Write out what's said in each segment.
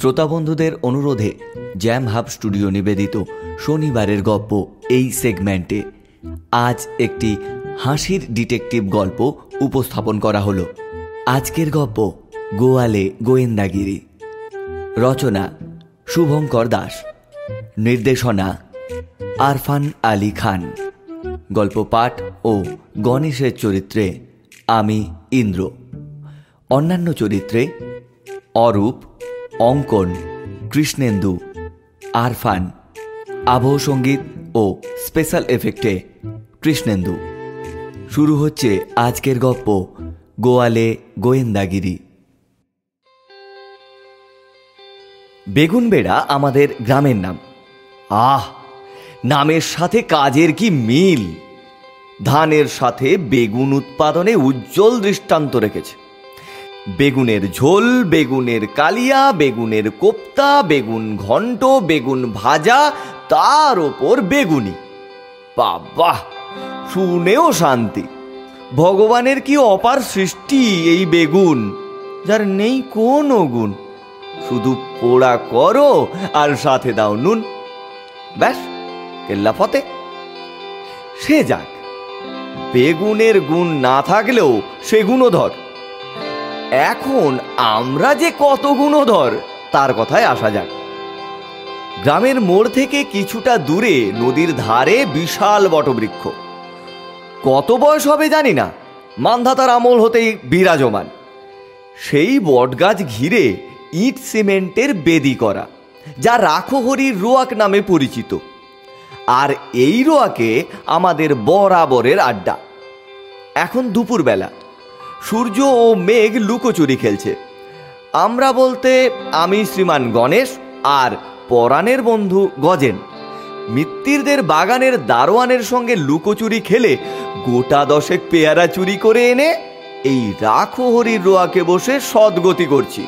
শ্রোতা বন্ধুদের অনুরোধে জ্যাম হাব স্টুডিও নিবেদিত শনিবারের গল্প এই সেগমেন্টে আজ একটি হাসির ডিটেকটিভ গল্প উপস্থাপন করা হলো। আজকের গল্প গোয়ালে গোয়েন্দাগিরি। রচনা, শুভঙ্কর দাস। নির্দেশনা, আরফান আলী খান। গল্প পাঠ ও গণেশের চরিত্রে আমি ইন্দ্র। অন্যান্য চরিত্রে অরূপ অঙ্কন, কৃষ্ণেন্দু, আরফান, আবহ সংগীত ও স্পেশাল এফেক্টে কৃষ্ণেন্দু। শুরু হচ্ছে আজকের গপ্প, গোয়ালে গোয়েন্দাগিরি। বেগুনবেড়া আমাদের গ্রামের নাম। আহ, নামের সাথে কাজের কি মিল? ধানের সাথে বেগুন উৎপাদনে উজ্জ্বল দৃষ্টান্ত রেখেছে। বেগুনের ঝোল, বেগুনের কালিয়া, বেগুনের কোপ্তা, বেগুন ঘন্ট, বেগুন ভাজা, তার ওপর বেগুনি। বাবা, শুনেও শান্তি। ভগবানের কি অপার সৃষ্টি এই বেগুন, যার নেই কোনো গুণ? শুধু পোড়া করো আর সাথে দাও নুন। ব্যাস, কেল্লা ফতে। সে যাক, বেগুনের গুণ না থাকলেও সে গুণধর। এখন আমরা যে কত গুণধর, তার কথায় আসা যাক। গ্রামের মোড় থেকে কিছুটা দূরে নদীর ধারে বিশাল বটবৃক্ষ। কত বয়স হবে জানি না মান্ধাতার আমল হতেই বিরাজমান। সেই বটগাছ ঘিরে ইট সিমেন্টের বেদি করা, যা রাখোহরির রোয়াক নামে পরিচিত। আর এই রোয়াকে আমাদের বরাবরের আড্ডা। এখন দুপুরবেলা। সূর্য ও মেঘ লুকোচুরি খেলছে। আমরা বলতে আমি শ্রীমান গণেশ আর পরাণের বন্ধু গজেন। মিত্তিরদের বাগানের দারোয়ানের সঙ্গে লুকোচুরি খেলে গোটা দশেক পেয়ারা চুরি করে এনে এই রাখো হরির রোয়াকে বসে সদ্গতি করছি।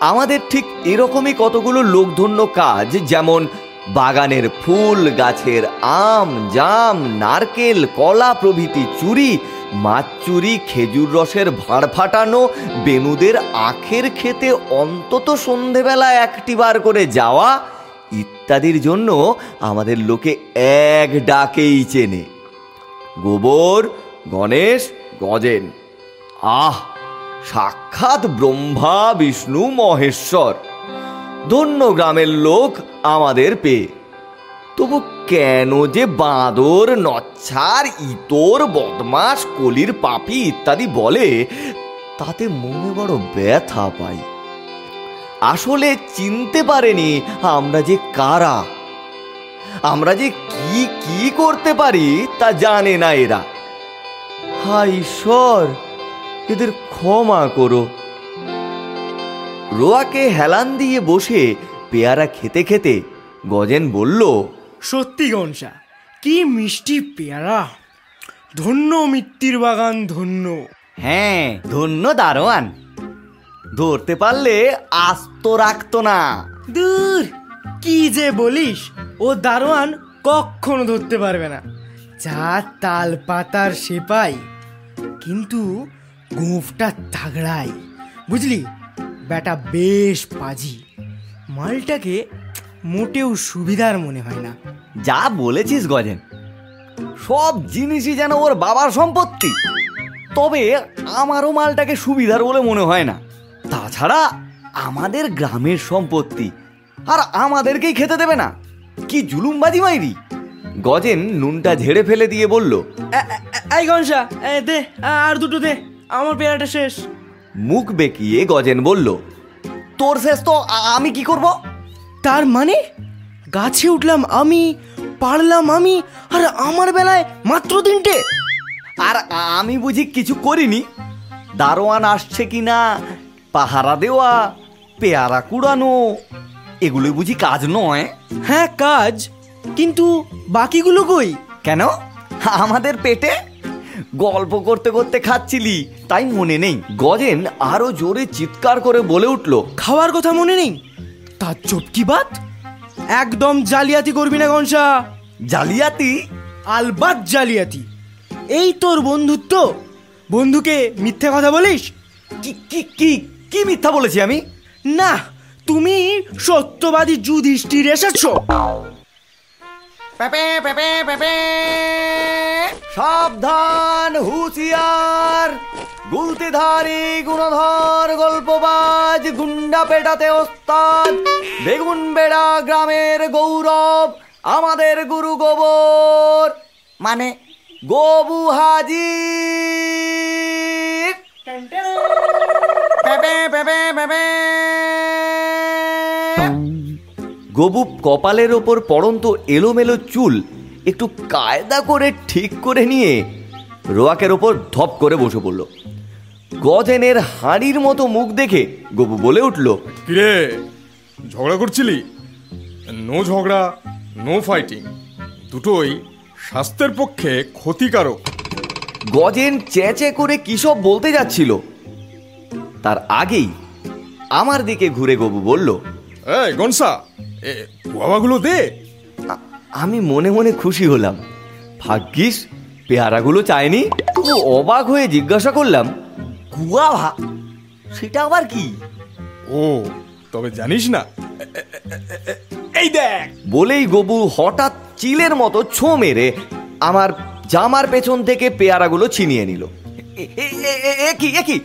আমাদের ঠিক এরকমই কতগুলো লোকধন্য কাজ, যেমন বাগানের ফুল, গাছের আম, জাম, নারকেল, কলা প্রভৃতি চুরি মাছ চুরি, খেজুর রসের ভাঁড় ফাটানো, বেনুদের আখের খেতে অন্তত সন্ধেবেলা একটি বার করে যাওয়া, ইত্যাদির জন্য আমাদের লোকে এক ডাকেই চেনে। গোবর, গণেশ, গজেন। আহ, সাক্ষাৎ ব্রহ্মা, বিষ্ণু, মহেশ্বর। ধন্য গ্রামের লোক আমাদের পেয়ে। তবু কেন যে বাঁদর, নচ্ছার, ইতর বদমাস কলির পাপি ইত্যাদি বলে, তাতে মনে বড় ব্যথা পাই। আসলে চিনতে পারেনি আমরা যে কারা। আমরা যে কি কি করতে পারি তা জানে না এরা। হাই ঈশ্বর, এদের ক্ষমা করো। রোয়াকে হেলান দিয়ে বসে পেয়ারা খেতে খেতে গজেন বলল সত্যি গনসা কি মিষ্টি পেয়ারা। ধন্য মিত্তির বাগান ধন্য। হ্যাঁ ধন্য দারোয়ান। ধরতে পারলে আস্ত রাখতো না। দূর কি যে বলিস ও দারোয়ান কখনো ধরতে পারবে না। যা তাল পাতার সেপাই কিন্তু গোঁফটা তাগড়াই বুঝলি বেটা বেশ পাজি। মালটাকে মোটেও সুবিধার মনে হয় না। যা বলেছিস গজেন সব জিনিসই যেন ওর বাবার সম্পত্তি। তবে আমারও মালটাকে সুবিধার বলে মনে হয় না। তাছাড়া আমাদের গ্রামের সম্পত্তি আর আমাদেরকেই খেতে দেবে না। কি জুলুমবাজি মাইরি। গজেন নুনটা ঝেড়ে ফেলে দিয়ে বলল এই গনসা দে আর দুটো দে আমার পেয়ারাটা শেষ। মুখ বেঁকিয়ে গজেন বলল তোর শেষ তো আমি কি করব? তার মানে? গাছে উঠলাম আমি পারলাম আমি আর আমার বেলায় মাত্র তিনটে। আর আমি বুঝি কিছু করিনি। দারোয়ান আসছে কি না পাহারা দেওয়া পেয়ারা কুড়ানো এগুলো বুঝি কাজ নয়? হ্যাঁ কাজ কিন্তু বাকিগুলো কই? কেন? আমাদের পেটে? গল্প করতে করতে খাচ্ছিলি তাই মনে নেই। গজেন আরও জোরে চিৎকার করে বলে উঠল খাওয়ার কথা মনে নেই? তার চটকি বাত? একদম জালিয়াতি করবি না গনসা। জালিয়াতি? আলবাত জালিয়াতি। এই তোর বন্ধুত্ব? বন্ধুকে মিথ্যে কথা বলিস? কি কি কি কি মিথ্যা বলেছি আমি? না তুমি সত্যবাদী যুধিষ্ঠির এসেছ। সাবধান হুঁশিয়ার। গুলতিধারী গুণধর গল্পবাজ গুন্ডা পেটাতে ওস্তাদ। বেগুন বেড়া গ্রামের গৌরব আমাদের গুরু গোবর। মানে গবু হাজি গবু কপালের ওপর পড়ন্ত এলোমেলো চুল একটু কায়দা করে ঠিক করে নিয়ে রোয়াকের ওপর ধপ করে বসে পড়ল। গজেনের হাঁড়ির মতো মুখ দেখে গবু বলে উঠল কিরে ঝগড়া করছিলি? নো ঝগড়া নো ফাইটিং। দুটোই স্বাস্থ্যের পক্ষে ক্ষতিকারক। গজেন চেঁচে করে কিসব বলতে যাচ্ছিল তার আগেই আমার দিকে ঘুরে গবু বলল এই গনসা এ গুয়াবাগুলো দে। আমি মনে মনে খুশি হলাম। ভাগ্যিস পেয়ারাগুলো চায়নি। ও অবাক হয়ে জিজ্ঞাসা করলাম গুয়াভা সেটা আবার কি? ও তবে জানিস না। এই দেখ। বলেই গবু হঠাৎ চিলের মতো ছো মেরে আমার জামার পেছন থেকে পেয়ারাগুলো ছিনিয়ে নিল। এ- কি এ কি?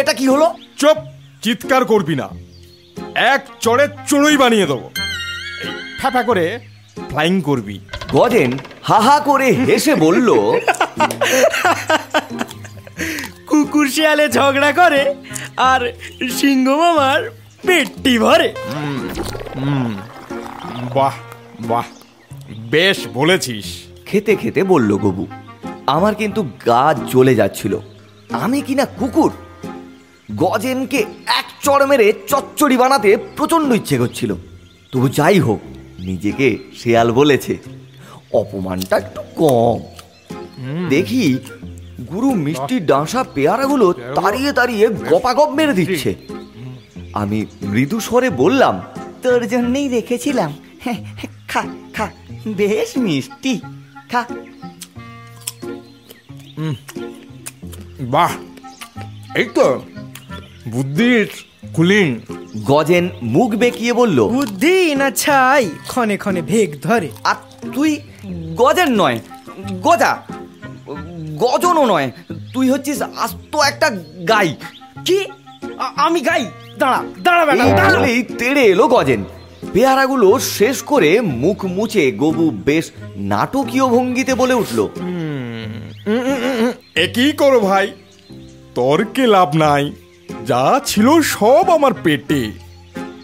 এটা কি হলো? চুপ চিৎকার করবি না। এক চড়ে চড়ুই বানিয়ে দেবো। ফ্যাফা করে ফ্লাইং করবি। গজেন হাহা করে হেসে বলল কুকুর শিয়ালে ঝগড়া করে আর সিংহ মামার পেটটি ভরে। বাহ বাহ বেশ বলেছিস। খেতে খেতে বলল গবু আমার কিন্তু গা জ্বলে যাচ্ছিল। আমি কিনা কুকুর? গজেনকে এক চড় মেরে চচ্চড়ি বানাতে প্রচণ্ড ইচ্ছে করছিল। তবু যাই হোক নিজেকে শেয়াল বলেছে। অপমানটা একটু কম। দেখি গুরু মিষ্টি ডাঁসা পেয়ারাগুলো তাড়িয়ে তাড়িয়ে গপাগপ মেরে দিচ্ছে। আমি মৃদু স্বরে বললাম তোর জন্যই রেখেছিলাম। হ্যাঁ, খা খা বেশ মিষ্টি। খা। বাহ। এই তো বুদ্ধির কুলিং গজেন মুখ বেঁকিয়ে বলল বুদ্ধি না ছাই ক্ষণে ক্ষণে ভেগ ধরে আর তুই গজেন নয় গজা গজনও নয় তুই হচ্ছিস আস্ত একটা গাই কি আমি গাই দাঁড়া দাঁড়া বেটা এই তেড়ে এলো গজেন পেয়ারাগুলো শেষ করে মুখ মুছে গবু বেশ নাটকীয় ভঙ্গিতে বলে উঠল একই করো ভাই তর্কে লাভ নাই যা ছিল সব আমার পেটে।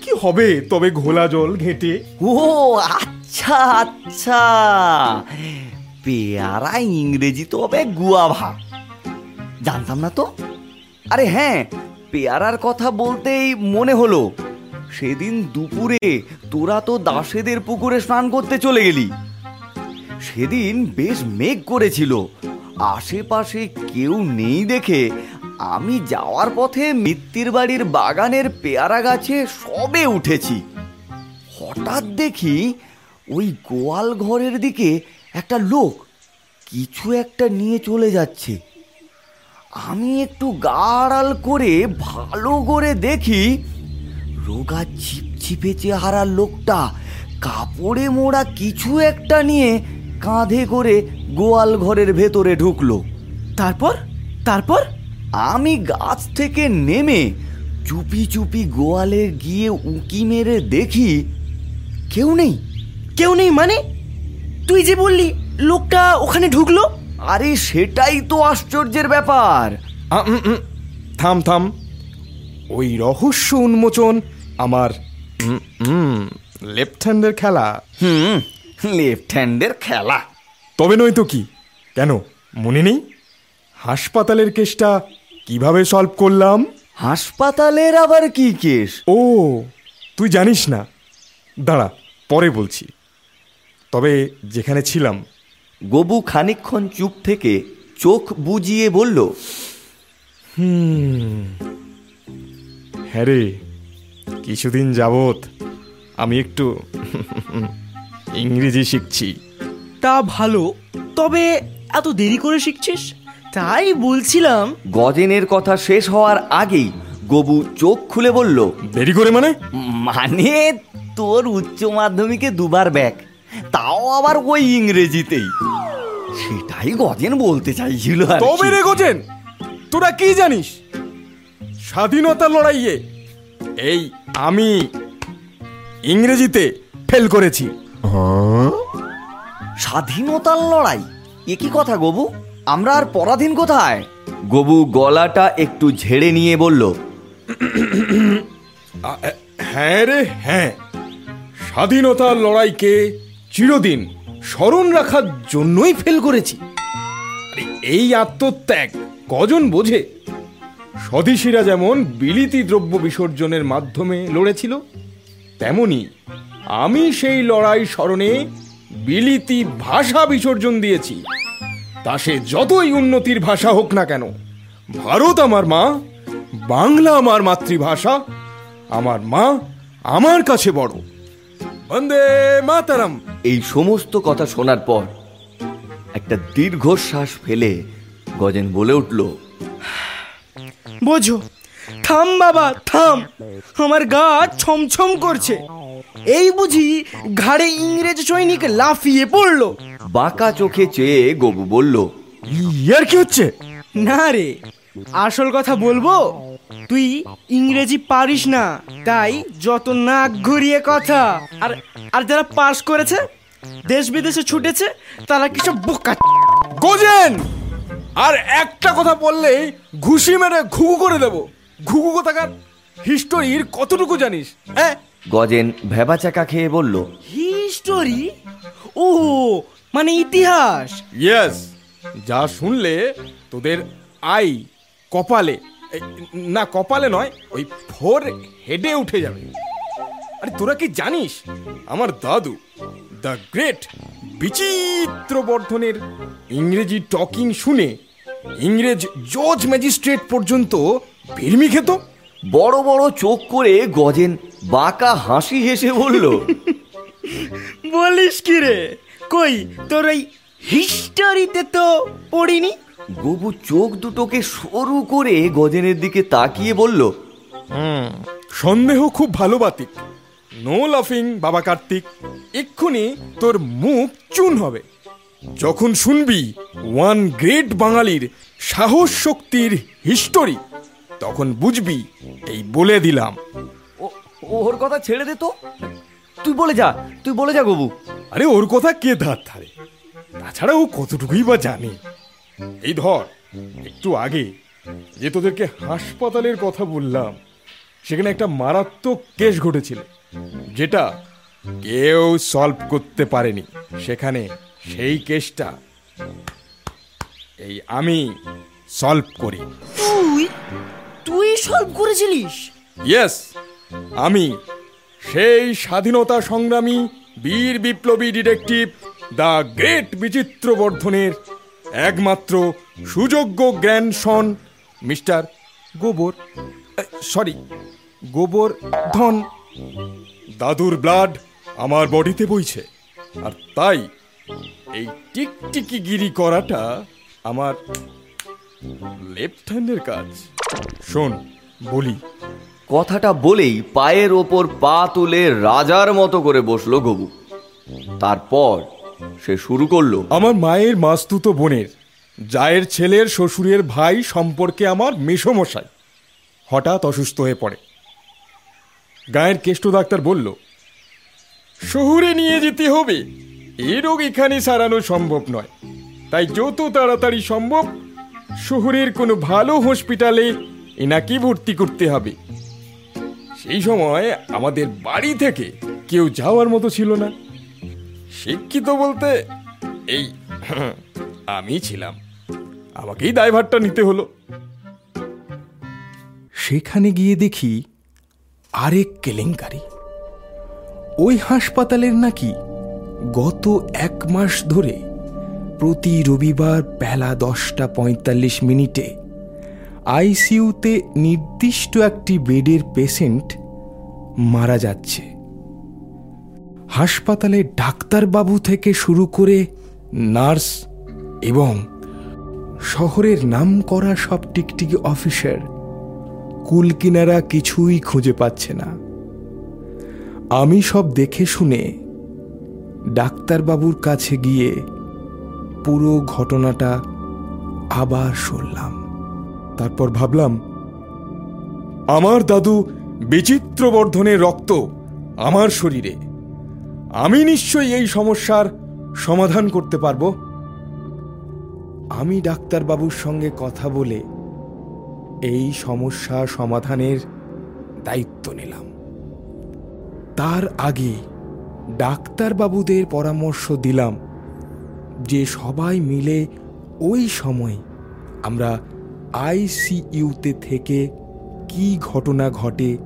কি হবে তবে ঘোলা জল ঘেটে? ও আচ্ছা আচ্ছা। পেয়ারা, ইংরেজি তো হবে গুয়াভা জানতাম না তো? আরে হ্যাঁ পেয়ারার কথা বলতেই মনে হলো। সেদিন দুপুরে তোরা তো দাসেদের পুকুরে স্নান করতে চলে গেলি। সেদিন বেশ মেঘ করেছিল। আশেপাশে কেউ নেই দেখে আমি যাওয়ার পথে মিত্তির বাড়ির বাগানের পেয়ারা গাছে সবে উঠেছি। হঠাৎ দেখি ওই গোয়াল ঘরের দিকে একটা লোক কিছু একটা নিয়ে চলে যাচ্ছে। আমি একটু গাড়াল করে ভালো করে দেখি, রোগা ছিপছিপে চেহারার লোকটা কাপড়ে মোড়া কিছু একটা নিয়ে কাঁধে করে গোয়াল ঘরের ভেতরে ঢুকলো। তারপর? তারপর? আমি গাছ থেকে নেমে চুপি চুপি গোয়ালে গিয়ে উঁকি মেরে দেখি কেউ নেই। কেউ নেই মানে? তুই যে বললি লোকটা ওখানে ঢুকলো? আরে সেটাই তো আশ্চর্যের ব্যাপার। থাম থাম। ওই রহস্য উন্মোচন আমার লেফট হ্যান্ডের খেলা। হুম লেফট হ্যান্ডের খেলা। তবে নয় তো কি? কেন? মনে নেই? হাসপাতালের কেসটা কীভাবে সলভ করলাম? হাসপাতালের আবার কি কেস? ও তুই জানিস না। দাঁড়া পরে বলছি। তবে যেখানে ছিলাম। গবু খানিকক্ষণ চুপ থেকে চোখ বুজিয়ে বলল হ্যাঁ রে কিছুদিন যাবত আমি একটু ইংরেজি শিখছি। তা ভালো তবে এত দেরি করে শিখছিস? তাই বলছিলাম। গজেনের কথা শেষ হওয়ার আগেই গবু চোখ খুলে বলল দেরি করে মানে? মানে তোর উচ্চ মাধ্যমিকে দুবার ব্যাক তাও আবার ওই ইংরেজিতেই? সেটাই গজেন বলতে চাইছিল আর। তবে রে গোজেন তোরা কি জানিস? স্বাধীনতা লড়াইয়ে এই আমি ইংরেজিতে ফেল করেছি। স্বাধীনতার লড়াই? এ কি কথা গবু? আমরা আর পরাধীন কোথায়? গবু গলাটা একটু ঝেড়ে নিয়ে বলল হ্যাঁ রে হ্যাঁ। স্বাধীনতার লড়াইকে চিরদিন স্মরণ রাখার জন্যই ফেল করেছি। এই আত্মত্যাগ কজন বোঝে? স্বদেশীরা যেমন বিলিতি দ্রব্য বিসর্জনের মাধ্যমে লড়েছিল, তেমনি আমি সেই লড়াই স্মরণে বিলিতি ভাষা বিসর্জন দিয়েছি। তা সে যতই উন্নতির ভাষা হোক না কেন ভারত আমার মা বাংলা আমার মাতৃভাষা আমার মা আমার কাছে বড়। বন্দে মাতারাম। এই সমস্ত কথা শোনার পর একটা দীর্ঘশ্বাস ফেলে গজেন বলে উঠল বোঝো থাম বাবা থাম। আমার গা ছমছম করছে। এই বুঝি ঘাড়ে ইংরেজ সৈনিক লাফিয়ে পড়ল। বাঁকা চোখে চেয়ে গবু বলল ইয়ার কি হচ্ছে? না রে আসল কথা বলব তুই ইংরেজি পারিস না তাই যত নাক ঘুরিয়ে কথা। আর আর যারা পাশ করেছে দেশ বিদেশে ছুটেছে তারা কিছু বোকা গোজেন! আর একটা কথা বললে ঘুষি মেরে ঘুঘু করে দেব। ঘুঘু কোথাকার? হিস্টোরির কতটুকু জানিস? হ্যাঁ? গজেন ভেবাচাকা খেয়ে বলল হিস্টোরি? ও মানে ইতিহাস। ইয়েস যা শুনলে তোদের আই কপালে এই, না কপালে নয় ওই ফোর হেডে উঠে যাবে। আরে তোরা কি জানিস আমার দাদু দ্য গ্রেট বিচিত্র বর্ধনের ইংরেজি টকিং শুনে ইংরেজ জজ ম্যাজিস্ট্রেট পর্যন্ত ভিড়মি খেত বড় বড় চোখ করে গজেন বাঁকা হাসি হেসে বলল বলিস কি রে? কই? তোর এই হিস্টোরিতে তো পড়িনি? গবু চোখ দুটোকে সরু করে গজেনের দিকে তাকিয়ে বলল হুম সন্দেহ খুব ভালো বাতিক। নো লাফিং বাবা কার্তিক। এক্ষুনি তোর মুখ চুন হবে। যখন শুনবি ওয়ান গ্রেট বাঙালির সাহস শক্তির হিস্টোরি তখন বুঝবি এই বলে দিলাম। ও- ওর কথা ছেড়ে দে তো। তুই বলে যা তুই বলে যা গবু। আরে ওর কথা কে ধার ধারে তাছাড়া ও কতটুকুই বা জানে। এই ধর একটু আগে যে তোদেরকে হাসপাতালের কথা বললাম সেখানে একটা মারাত্মক কেস ঘটেছিল যেটা কেউ সলভ করতে পারেনি। সেখানে সেই কেসটা এই আমি সলভ করি। তুই? তুই সলভ করেছিলিস? ইয়েস আমি সেই স্বাধীনতা সংগ্রামী বীর বিপ্লবী ডিটেকটিভ দ্য গ্রেট বিচিত্র বর্ধনের একমাত্র সুযোগ্য গ্র্যান্ডসন মিস্টার গোবর সরি গোবর ধন দাদুর ব্লাড আমার বডিতে বইছে, আর তাই এই টিকটিকি গিরি করাটা আমার লেফট হ্যান্ডের কাজ। শোন, বলি কথাটা বলেই পায়ের ওপর পা তুলে রাজার মতো করে বসল গবু। তারপর সে শুরু করল, আমার মায়ের মাস্তুত বোনের, জায়ের ছেলের শ্বশুরের ভাই সম্পর্কে আমার মেসমশাই হঠাৎ অসুস্থ হয়ে পড়ে। গায়ের কেষ্ট ডাক্তার বলল, শহুরে নিয়ে যেতে হবে। এই রোগ এখানে সারানো সম্ভব নয়। তাই যত তাড়াতাড়ি সম্ভব শহরের কোনো ভালো হসপিটালে এনাকে ভর্তি করতে হবে। সেই সময় আমাদের বাড়ি থেকে কেউ যাওয়ার মতো ছিল না। শিক্ষিত বলতে এই, আমি ছিলাম। আমাকেই দায়ভারটা নিতে হলো। সেখানে গিয়ে দেখি আরেক কেলেঙ্কারি। ওই হাসপাতালের নাকি গত এক মাস ধরে প্রতি রবিবার বেলা দশটা পঁয়তাল্লিশ মিনিটে আইসিইউতে নির্দিষ্ট একটি বেডের পেশেন্ট মারা যাচ্ছে। হাসপাতালে ডাক্তারবাবু থেকে শুরু করে নার্স এবং শহরের নাম করা সব টিকটিকি অফিসার কুলকিনারা কিছুই খুঁজে পাচ্ছে না। আমি সব দেখে শুনে ডাক্তারবাবুর কাছে গিয়ে পুরো ঘটনাটা আবার শুনলাম। তারপর ভাবলাম, আমার দাদু বিচিত্র বর্ধনের রক্ত আমার শরীরে। আমি নিশ্চয়ই এই সমস্যার সমাধান করতে পারব। আমি ডাক্তারবাবুর সঙ্গে কথা বলে এই সমস্যা সমাধানের দায়িত্ব নিলাম। তার আগে ডাক্তারবাবুদের পরামর্শ দিলাম যে সবাই মিলে ওই সময় আমরা আইসিইউতে থেকে কি ঘটনা ঘটে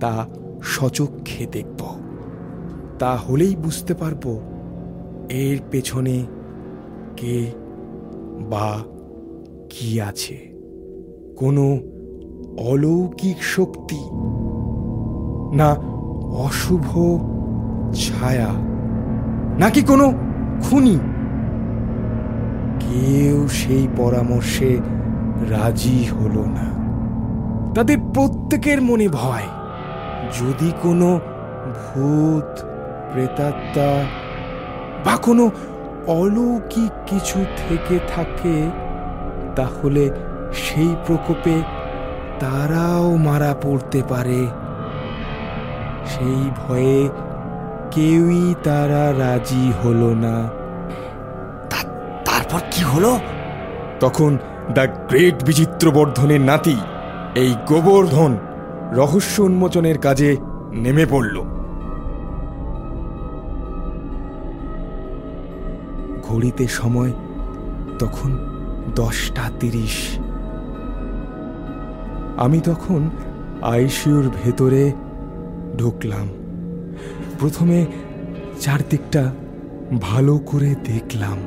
তা সচক্ষে দেখব। তা হলেই বুঝতে পারব এর পেছনে কে বা কি আছে। কোনো অলৌকিক শক্তি? না, অশুভ ছায়া? নাকি কোনো খুনি? কেউ সেই পরামর্শে রাজি হলো না। তাদের প্রত্যেকের মনে ভয় যদি কোনো ভূত প্রেতাত্মা বা কোনো অলৌকিক কিছু থেকে থাকে তাহলে সেই প্রকোপে তারাও মারা পড়তে পারে। সেই ভয়ে কেউই তারা রাজি হলো না। তারপর কি হলো? তখন দ্য গ্রেট বিচিত্র বর্ধনের নাতি, এই গোবর্ধন রহস্য উন্মোচনের কাজে নেমে পড়ল। ঘড়িতে সময়, তখন দশটা তিরিশ। আমি তখন আইসিউর ভেতরে ঢুকলাম। প্রথমে চারদিকটা ভালো করে দেখলাম।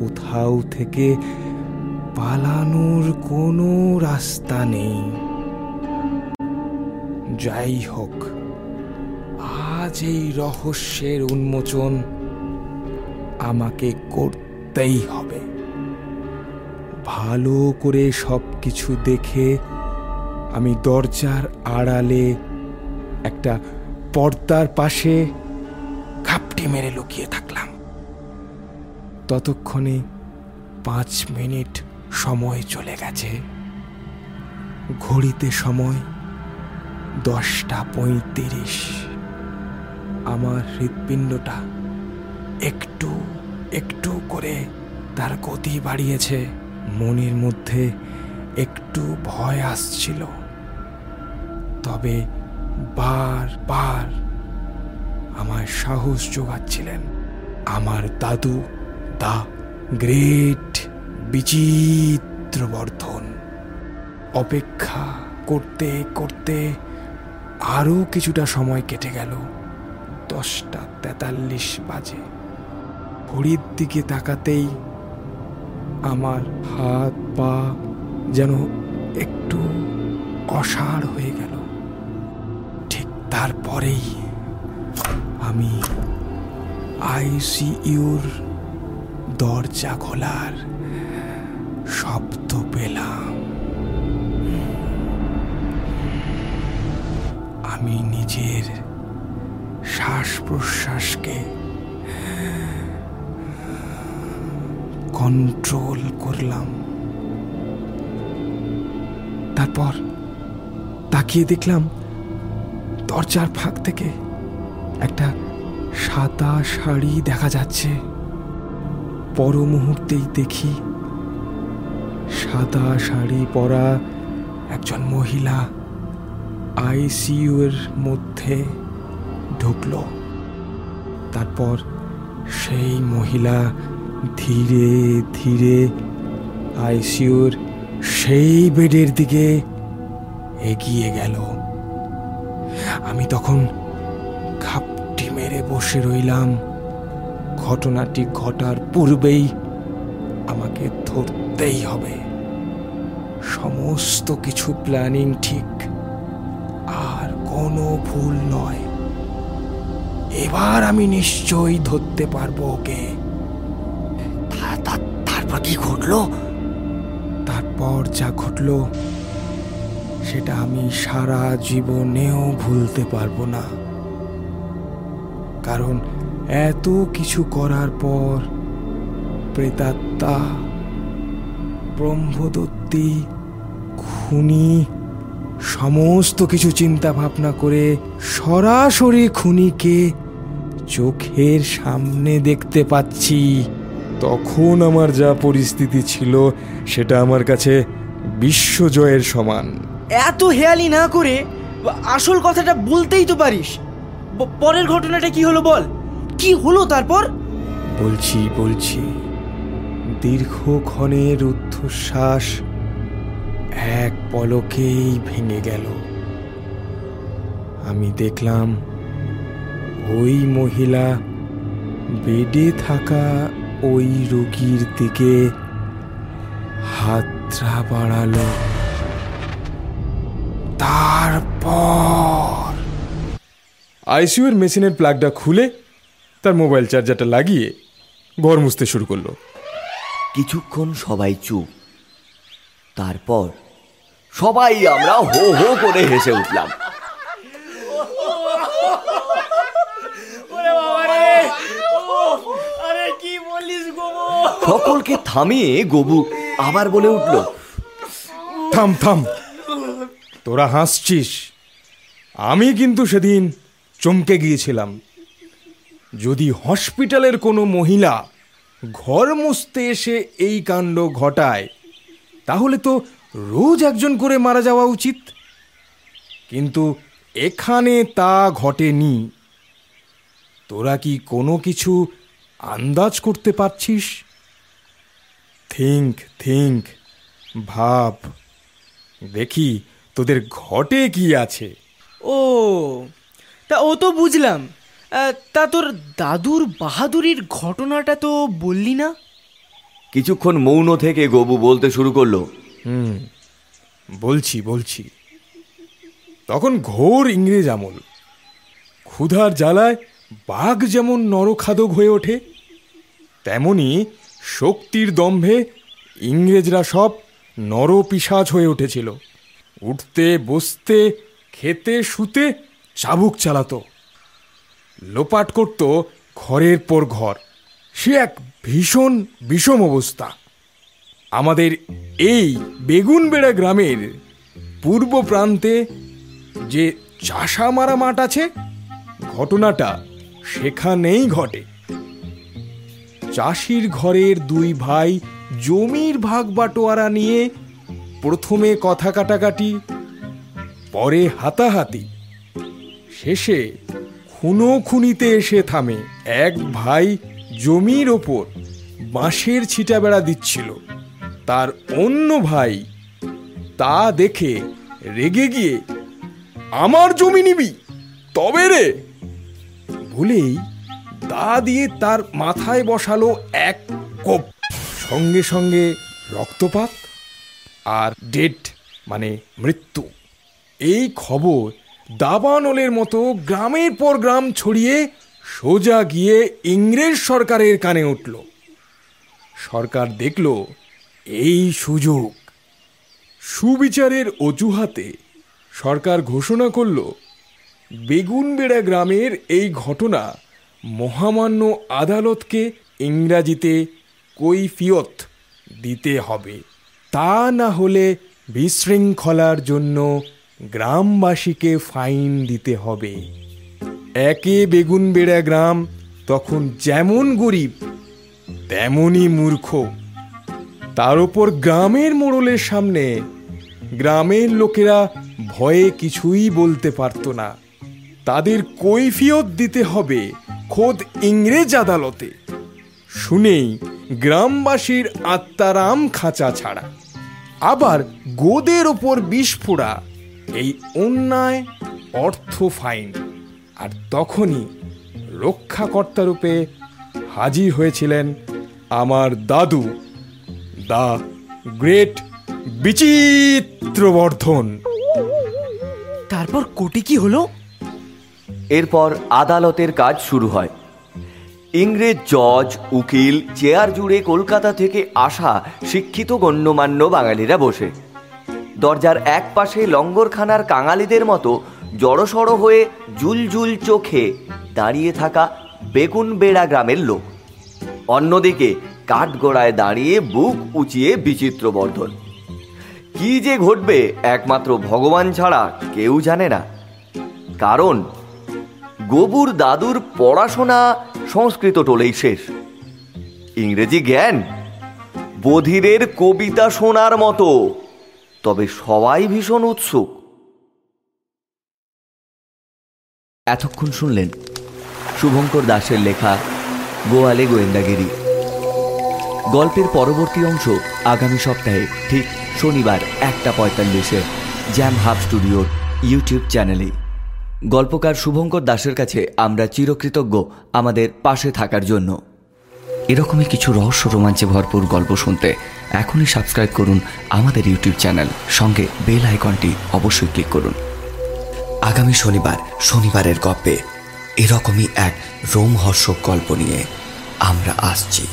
কোথাও থেকে পালানোর কোনো রাস্তা নেই। যাই হোক, আজ এই রহস্যের উন্মোচন আমাকে করতেই হবে। ভালো করে সব কিছু দেখে আমি দরজার আড়ালে একটা পর্দার পাশে খাপটি মেরে লুকিয়ে থাকলাম। ততক্ষণে পাঁচ মিনিট সময় চলে গেছে। ঘড়িতে সময় দশটা পঁয়ত্রিশ। আমার হৃৎপিণ্ডটা একটু একটু করে তার গতি বাড়িয়েছে। মনের মধ্যে একটু ভয় আসছিল। তবে বার বার আমার সাহস যোগাচ্ছিলেন। আমার দাদু দা গ্রেট বিচিত্র বর্ধন অপেক্ষা করতে করতে আরও কিছুটা সময় কেটে গেল। দশটা তেতাল্লিশ বাজে। ঘড়ির দিকে তাকাতেই আমার হাত পা যেন একটু অসাড় হয়ে গেল। ঠিক তারপরেই আমি আইসিইউর দরজা খোলার শব্দ পেলাম। আমি নিজের শ্বাস প্রশ্বাসকে কন্ট্রোল করলাম। তারপর তাকিয়ে দেখলাম দরজার ফাঁক থেকে একটা সাদা শাড়ি দেখা যাচ্ছে। পর মুহূর্তেই দেখি সাদা শাড়ি পরা একজন মহিলা আইসিইউ এর মধ্যে ঢুকল। তারপর সেই মহিলা ধীরে ধীরে আইসিইউর সেই বেডের দিকে এগিয়ে গেল। আমি তখন খাপটি মেরে বসে রইলাম। ঘটনাটি ঘটার পূর্বেই আমাকে ধরতেই হবে। সমস্ত কিছু প্ল্যানিং ঠিক আর কোনো ভুল নয়। এবার আমি নিশ্চয়ই ধরতে পারব ওকে। তারপর কি ঘটলো? তারপর যা ঘটলো সেটা আমি সারা জীবনেও ভুলতে পারব না। কারণ এত কিছু করার পর প্রেতাত্মা, ব্রহ্মদত্তী, খুনি, সমস্ত কিছু চিন্তা ভাবনা করে সরাসরি খুনিকে চোখের সামনে দেখতে পাচ্ছি। তখন আমার যা পরিস্থিতি ছিল সেটা আমার কাছে বিশ্বজয়ের সমান। এত হেয়ালি না করে আসল কথাটা বলতেই তো পারিস। পরের ঘটনাটা কি হলো বল? কি হলো তারপর? বলছি বলছি দীর্ঘক্ষণের রুদ্ধশ্বাস এক পলকেই ভেঙে গেল। আমি দেখলাম ওই মহিলা বেডে থাকা ওই রোগীর দিকে হাতরা বাড়ালো। তারপর আইসিইউর মেশিনের প্লাগটা খুলে তার মোবাইল চার্জারটা লাগিয়ে ঘর মুছতে শুরু করল। কিছুক্ষণ সবাই চুপ। তারপর সবাই আমরা হো হো করে হেসে উঠলাম। সকলকে থামিয়ে গবু আবার বলে উঠল থাম থাম। তোরা হাসছিস। আমি কিন্তু সেদিন চমকে গিয়েছিলাম। যদি হসপিটালের কোনো মহিলা ঘর মুছতে এসে এই কাণ্ড ঘটায়, তাহলে তো রোজ একজন করে মারা যাওয়া উচিত। কিন্তু এখানে তা ঘটেনি। তোরা কি কোনো কিছু আন্দাজ করতে পারছিস? থিঙ্ক থিঙ্ক, ভাব। দেখি তোদের ঘটে কি আছে। ও, তা ও তো বুঝলাম। তা তোর দাদুর বাহাদুরির ঘটনাটা তো বললি না? কিছুক্ষণ মৌন থেকে গবু বলতে শুরু করল। হুম বলছি বলছি। তখন ঘোর ইংরেজ আমল। ক্ষুধার জ্বালায় বাঘ যেমন নরখাদক হয়ে ওঠে তেমনি শক্তির দম্ভে ইংরেজরা সব নরপিসাজ হয়ে উঠেছিল। উঠতে বসতে খেতে শুতে চাবুক চালাতো। লোপাট করত ঘরের পর ঘর। সে এক ভীষণ বিষম অবস্থা। আমাদের এই বেগুনবেড়া গ্রামের পূর্ব প্রান্তে যে চাষা মারা মাঠ আছে, ঘটনাটা সেখানেই ঘটে। চাষির ঘরের দুই ভাই জমির ভাগ বাটোয়ারা নিয়ে প্রথমে কথা কাটাকাটি, পরে হাতাহাতি। শেষে খুনো খুনিতে এসে থামে এক ভাই জমির ওপর বাঁশের ছিটা বেড়া দিচ্ছিল। তার অন্য ভাই তা দেখে রেগে গিয়ে, আমার জমি নিবি, তবে রে! বলেই দা দিয়ে তার মাথায় বসালো এক কোপ। সঙ্গে সঙ্গে রক্তপাত আর ডেট মানে মৃত্যু। এই খবর দাবানলের মতো গ্রামের পর গ্রাম ছড়িয়ে সোজা গিয়ে ইংরেজ সরকারের কানে উঠল। সরকার দেখল, এই সুযোগ। সুবিচারের অজুহাতে সরকার ঘোষণা করল, বেগুনবেড়া গ্রামের এই ঘটনা মহামান্য আদালতকে ইংরাজিতে কৈফিয়ত দিতে হবে। তা না হলে বিশৃঙ্খলার জন্য গ্রামবাসীকে ফাইন দিতে হবে। একে বেগুনবেড়া গ্রাম, তখন যেমন গরিব, তেমনই মূর্খ। তার উপর গ্রামের মোড়লের সামনে গ্রামের লোকেরা ভয়ে কিছুই বলতে পারত না। তাদের কৈফিয়ত দিতে হবে খোদ ইংরেজ আদালতে। শুনেই গ্রামবাসীর আত্মারাম খাঁচা ছাড়া। আবার গোদের ওপর বিষ ফোড়া এই অন্যায় অর্থ ফাইন। আর তখনই রক্ষাকর্তা রূপে হাজির হয়েছিলেন আমার দাদু দা গ্রেট বিচিত্রবর্ধন। তারপর কোটি কি হলো? এরপর আদালতের কাজ শুরু হয়। ইংরেজ জজ উকিল চেয়ার জুড়ে কলকাতা থেকে আসা শিক্ষিত গণ্যমান্য বাঙালিরা বসে। দরজার এক পাশে লঙ্গরখানার কাঙালিদের মতো জড়সড় হয়ে জুলজুল চোখে দাঁড়িয়ে থাকা বেগুন বেড়া গ্রামের লোক। অন্যদিকে কাঠগোড়ায় দাঁড়িয়ে বুক উঁচিয়ে বিচিত্রবর্ধন। কি যে ঘটবে একমাত্র ভগবান ছাড়া কেউ জানে না। কারণ গবুর দাদুর পড়াশোনা সংস্কৃত টোলেই শেষ। ইংরেজি জ্ঞান, বধিরের কবিতা শোনার মতো তবে সবাই ভীষণ উৎসুক। এতক্ষণ শুনলেন শুভঙ্কর দাসের লেখা গোয়ালে গোয়েন্দাগিরি। গল্পের পরবর্তী অংশ আগামী সপ্তাহে, ঠিক শনিবার একটা পঁয়তাল্লিশে জ্যাম হাব স্টুডিওর ইউটিউব চ্যানেলে। গল্পকার শুভঙ্কর দাসের কাছে আমরা চিরকৃতজ্ঞ আমাদের পাশে থাকার জন্য। এরকমই কিছু রহস্য রোমাঞ্চে ভরপুর গল্প শুনতে এখনই সাবস্ক্রাইব করুন আমাদের ইউটিউব চ্যানেল সঙ্গে বেল আইকনটি অবশ্যই ক্লিক করুন। আগামী শনিবার শনিবারের গপ্পে এরকমই এক রোমহর্ষক গল্প নিয়ে আমরা আসছি।